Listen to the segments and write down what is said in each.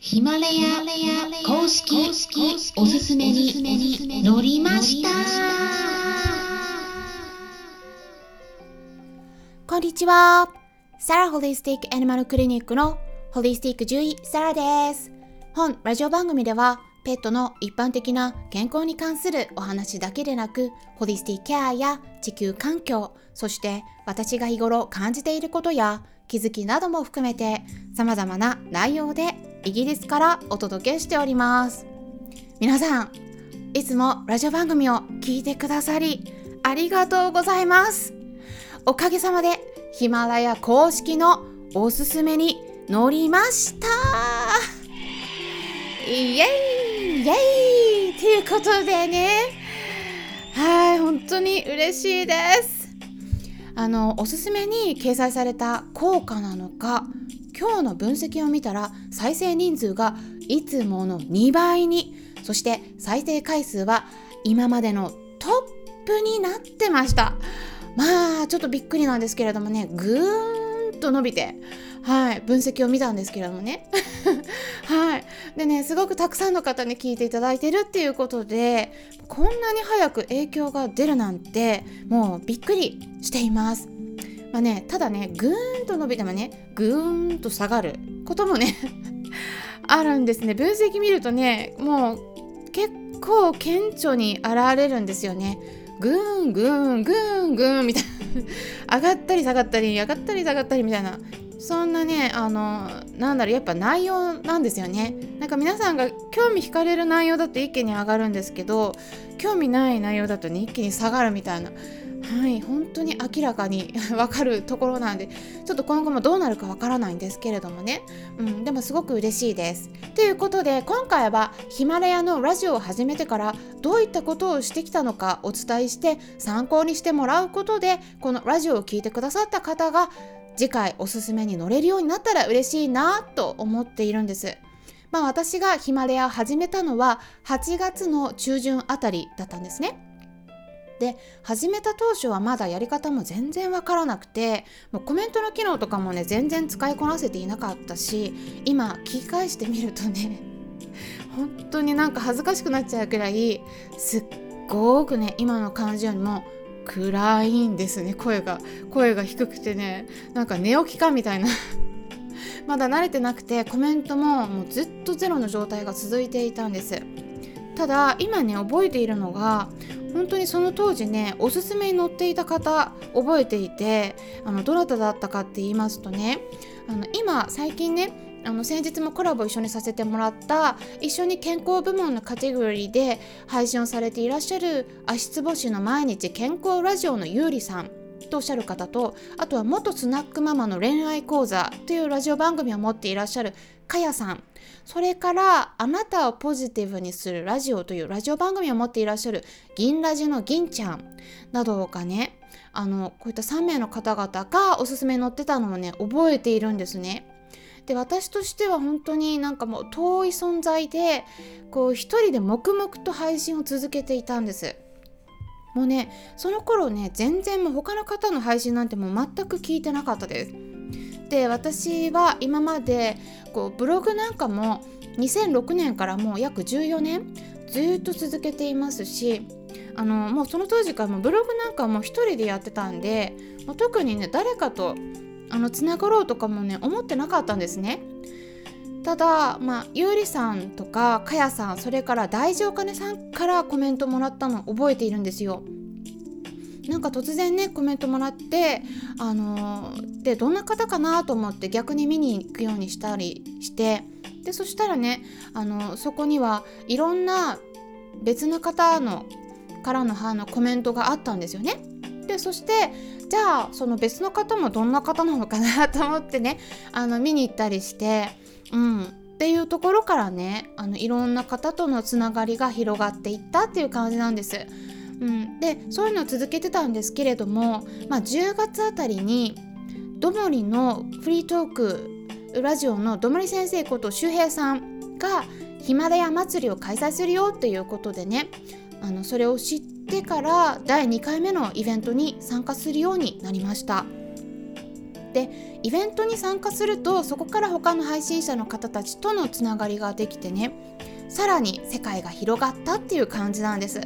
ヒマラヤ公式おすすめに乗りましたこんにちは。サラホリスティックアニマルクリニックのホリスティック獣医サラです。本ラジオ番組ではペットの一般的な健康に関するお話だけでなく、ホリスティックケアや地球環境、そして私が日頃感じていることや気づきなども含めて様々な内容でイギリスからお届けしております。皆さん、いつもラジオ番組を聞いてくださりありがとうございます。おかげさまでヒマラヤ公式のおすすめに乗りましたイエイイエイということでねはい本当に嬉しいですあのおすすめに掲載された効果なのか今日の分析を見たら再生人数がいつもの2倍に。そして再生回数は今までのトップになってました。まあちょっとびっくりなんですけれどもねぐーんと伸びてはい分析を見たんですけれどもね。はい。でねすごくたくさんの方に聞いていただいてるっていうことでこんなに早く影響が出るなんてもうびっくりしています。まあねただねぐーんと伸びてもねぐーんと下がる。こともね あるんですね。分析見るとねもう結構顕著に現れるんですよね。ぐーんぐーんぐーんぐーんみたいな。上がったり下がったり上がったり下がったりみたいな。そんなねあのなんだろうやっぱ内容なんですよね。なんか皆さんが興味惹かれる内容だと一気に上がるんですけど興味ない内容だとね一気に下がるみたいな。はい本当に明らかに わかるところなんでちょっと今後もどうなるかわからないんですけれどもね、うん、でもすごく嬉しいです。ということで今回はヒマラヤのラジオを始めてからどういったことをしてきたのかお伝えして参考にしてもらうことでこのラジオを聴いてくださった方が次回おすすめに乗れるようになったら嬉しいなと思っているんです。まあ私がヒマラヤを始めたのは8月の中旬あたりだったんですね。で始めた当初はまだやり方も全然わからなくてもうコメントの機能とかもね全然使いこなせていなかったし今聞き返してみるとね 本当になんか恥ずかしくなっちゃうくらいすっごくね今の感じよりも暗いんですね。声が声が低くてね。なんか寝起きかみたいな。まだ慣れてなくてコメントももうずっとゼロの状態が続いていたんです。ただ今ね覚えているのが本当にその当時ねおすすめに載っていた方覚えていてあのどなただったかって言いますとねあの今最近ねあの先日もコラボ一緒にさせてもらった一緒に健康部門のカテゴリーで配信をされていらっしゃる足つぼ師の毎日健康ラジオのゆうりさんとおっしゃる方とあとは元スナックママの恋愛講座というラジオ番組を持っていらっしゃるかやさんそれからあなたをポジティブにするラジオというラジオ番組を持っていらっしゃる銀ラジの銀ちゃんなどがねあのこういった3名の方々がおすすめに載ってたのをね覚えているんですね。で私としては本当になんかもう遠い存在でこう一人で黙々と配信を続けていたんです。もうねその頃ね全然もう他の方の配信なんてもう全く聞いてなかったです。で私は今までこうブログなんかも2006年からもう約14年ずっと続けていますしあのもうその当時からもブログなんかも一人でやってたんでもう特にね誰かとあのつながろうとかもね思ってなかったんですね。ただまあゆうりさんとかかやさんそれから大事お金さんからコメントもらったの覚えているんですよ。なんか突然ねコメントもらってあのー、でどんな方かなと思って逆に見に行くようにしたりしてでそしたらねあのそこにはいろんな別の方のからののコメントがあったんですよね。でそしてじゃあその別の方もどんな方なのかなと思ってね あの見に行ったりしてうんっていうところからねあのいろんな方とのつながりが広がっていったっていう感じなんです。うん、でそういうのを続けてたんですけれども、まあ、10月あたりにどもりのフリートークラジオのどもり先生こと周平さんがヒマラヤ祭りを開催するよっていうことでねあのそれを知ってってから第2回目のイベントに参加するようになりましたでイベントに参加するとそこから他の配信者の方たちとのつながりができてねさらに世界が広がったっていう感じなんです。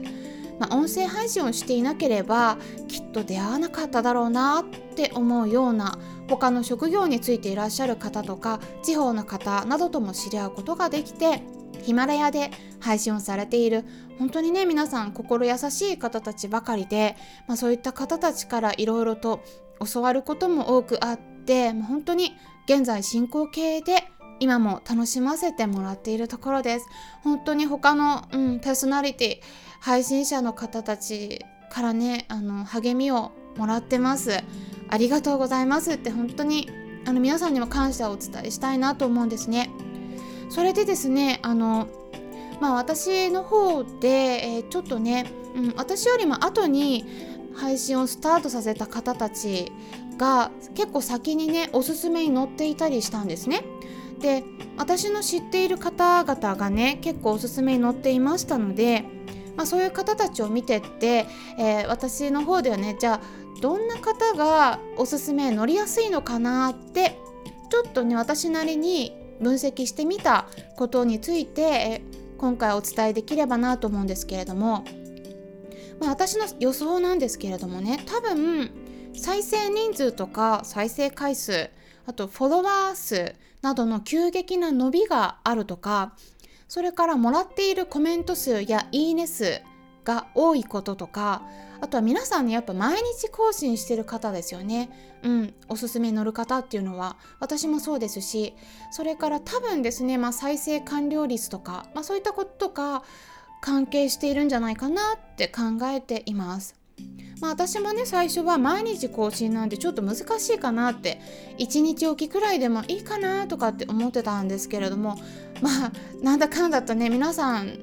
まあ、音声配信をしていなければきっと出会わなかっただろうなって思うような他の職業についていらっしゃる方とか地方の方などとも知り合うことができてヒマラヤで配信をされている本当にね皆さん心優しい方たちばかりで、まあ、そういった方たちからいろいろと教わることも多くあってもう本当に現在進行形で今も楽しませてもらっているところです。本当に他の、うん、パーソナリティ配信者の方たちからねあの励みをもらってます。ありがとうございます。って本当にあの皆さんにも感謝をお伝えしたいなと思うんですね。それでですねあのまあ私の方で、えー、ちょっとね、うん、私よりも後に配信をスタートさせた方たちが結構先にねおすすめに載っていたりしたんですね。で私の知っている方々がね結構おすすめに載っていましたので、まあ、そういう方たちを見てって、えー、私の方ではねじゃあどんな方がおすすめ乗りやすいのかなってちょっとね私なりに分析してみたことについて、今回お伝えできればなと思うんですけれども、まあ、私の予想なんですけれどもね多分再生人数とか再生回数あとフォロワー数などの急激な伸びがあるとかそれからもらっているコメント数やいいね数が多いこととかあとは皆さんねやっぱ毎日更新してる方ですよね。うんおすすめ乗る方っていうのは私もそうですしそれから多分ですね、まあ、再生完了率とか、まあ、そういったこととか関係しているんじゃないかなって考えています。まあ、私もね最初は毎日更新なんてちょっと難しいかなって1日おきくらいでもいいかなとかって思ってたんですけれどもまあなんだかんだとね皆さん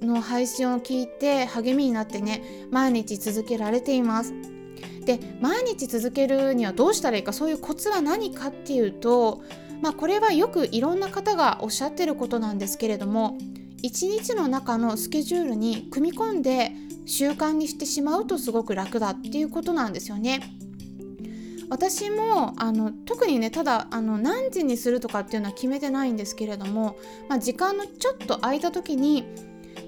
の配信を聞いて励みになってね毎日続けられています。で毎日続けるにはどうしたらいいかそういうコツは何かっていうとまあこれはよくいろんな方がおっしゃってることなんですけれども1日の中のスケジュールに組み込んで習慣にしてしまうとすごく楽だっていうことなんですよね。私もあの特にねただあの何時にするとかっていうのは決めてないんですけれども、まあ、時間のちょっと空いた時に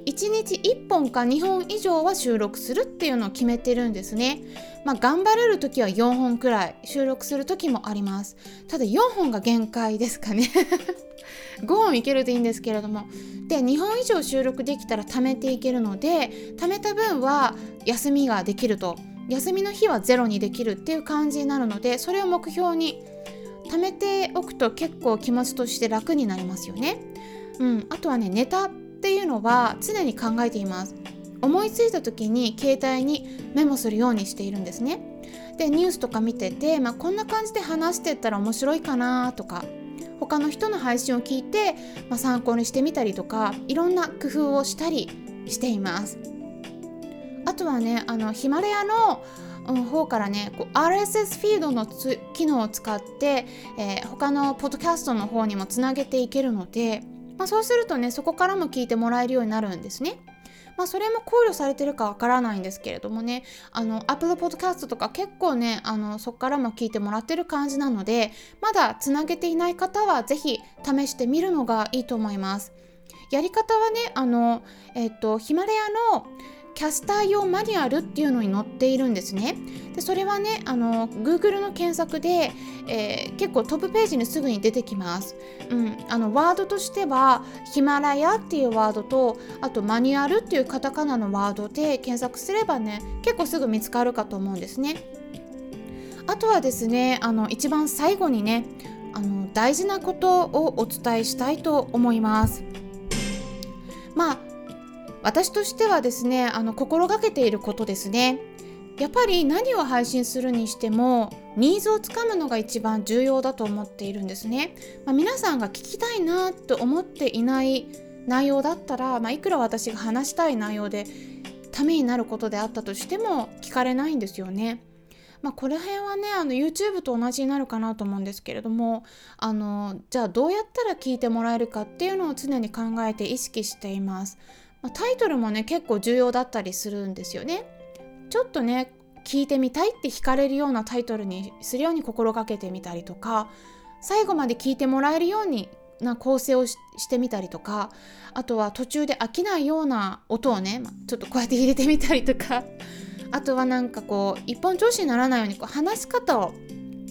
1日1本か2本以上は収録するっていうのを決めてるんですね。まあ、頑張れる時は4本くらい収録する時もあります。ただ4本が限界ですかね5本いけるといいんですけれども。で2本以上収録できたら貯めていけるので貯めた分は休みができると。休みの日はゼロにできるっていう感じになるのでそれを目標に貯めておくと結構気持ちとして楽になりますよね。うん、あとはねネタっていうのは常に考えています。思いついた時に携帯にメモするようにしているんですね。でニュースとか見てて、まあ、こんな感じで話してったら面白いかなとか他の人の配信を聞いて、まあ、参考にしてみたりとかいろんな工夫をしたりしていますあとはねあのヒマラヤの方からねこう RSS フィードの機能を使って、えー、他のポッドキャストの方にもつなげていけるのでまあ、そうするとねそこからも聞いてもらえるようになるんですね。まあ、それも考慮されてるかわからないんですけれどもねあの Apple Podcast とか結構ねあのそこからも聞いてもらってる感じなのでまだつなげていない方は是非試してみるのがいいと思います。やり方はねあの、えっ、とヒマレアのキャスター用マニュアルっていうのに載っているんですね。でそれはねあの Google の検索で、えー、結構トップページにすぐに出てきます。うん、あのワードとしてはヒマラヤっていうワードとあとマニュアルっていうカタカナのワードで検索すればね結構すぐ見つかるかと思うんですね。あとはですねあの一番最後にねあの大事なことをお伝えしたいと思います。まあ私としてはですねあの心がけていることですねやっぱり何を配信するにしてもニーズをつかむのが一番重要だと思っているんですね、まあ、皆さんが聞きたいなと思っていない内容だったら、まあ、いくら私が話したい内容でためになることであったとしても聞かれないんですよね。まあ、この辺はねあの YouTube と同じになるかなと思うんですけれどもあのじゃあどうやったら聞いてもらえるかっていうのを常に考えて意識しています。まあ、タイトルもね結構重要だったりするんですよね。ちょっとね聞いてみたいって惹かれるようなタイトルにするように心がけてみたりとか最後まで聞いてもらえるようにな構成をしてみたりとかあとは途中で飽きないような音をねちょっとこうやって入れてみたりとか あとはなんかこう一本調子にならないようにこう話し方を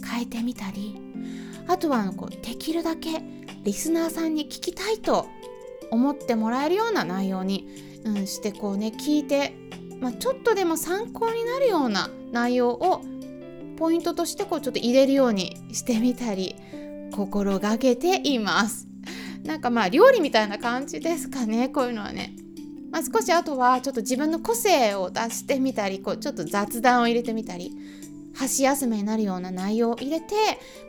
変えてみたりあとはこうできるだけリスナーさんに聞きたいと思ってもらえるような内容に、うん、してこうね聞いて、まあ、ちょっとでも参考になるような内容をポイントとしてこうちょっと入れるようにしてみたり心がけています。なんかまあ料理みたいな感じですかねこういうのはね。まあ、少しあとはちょっと自分の個性を出してみたりこうちょっと雑談を入れてみたり箸休めになるような内容を入れて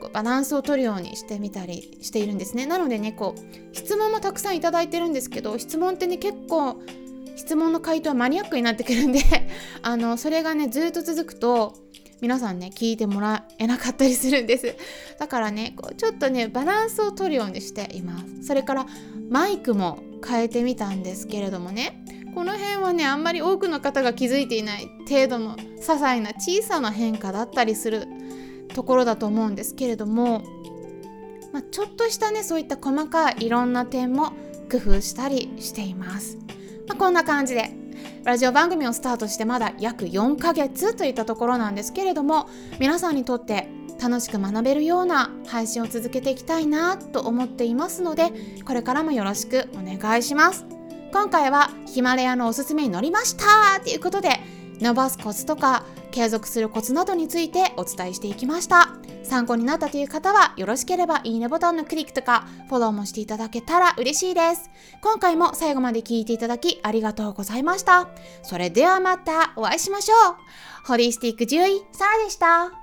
こうバランスを取るようにしてみたりしているんですね。なのでねこう質問もたくさんいただいてるんですけど質問ってね結構質問の回答はマニアックになってくるんで あのそれがねずっと続くと皆さんね聞いてもらえなかったりするんです。だからねこうちょっとねバランスを取るようにしています。それからマイクも変えてみたんですけれどもねこの辺はねあんまり多くの方が気づいていない程度の些細な小さな変化だったりするところだと思うんですけれども、まあ、ちょっとしたねそういった細かいいろんな点も工夫したりしています、まあ、こんな感じでラジオ番組をスタートしてまだ約4ヶ月といったところなんですけれども皆さんにとって楽しく学べるような配信を続けていきたいなと思っていますのでこれからもよろしくお願いします。今回はヒマラヤのおすすめに乗りましたということで伸ばすコツとか継続するコツなどについてお伝えしていきました。参考になったという方はよろしければいいねボタンのクリックとかフォローもしていただけたら嬉しいです。今回も最後まで聞いていただきありがとうございました。それではまたお会いしましょう。ホリスティック獣医サラでした。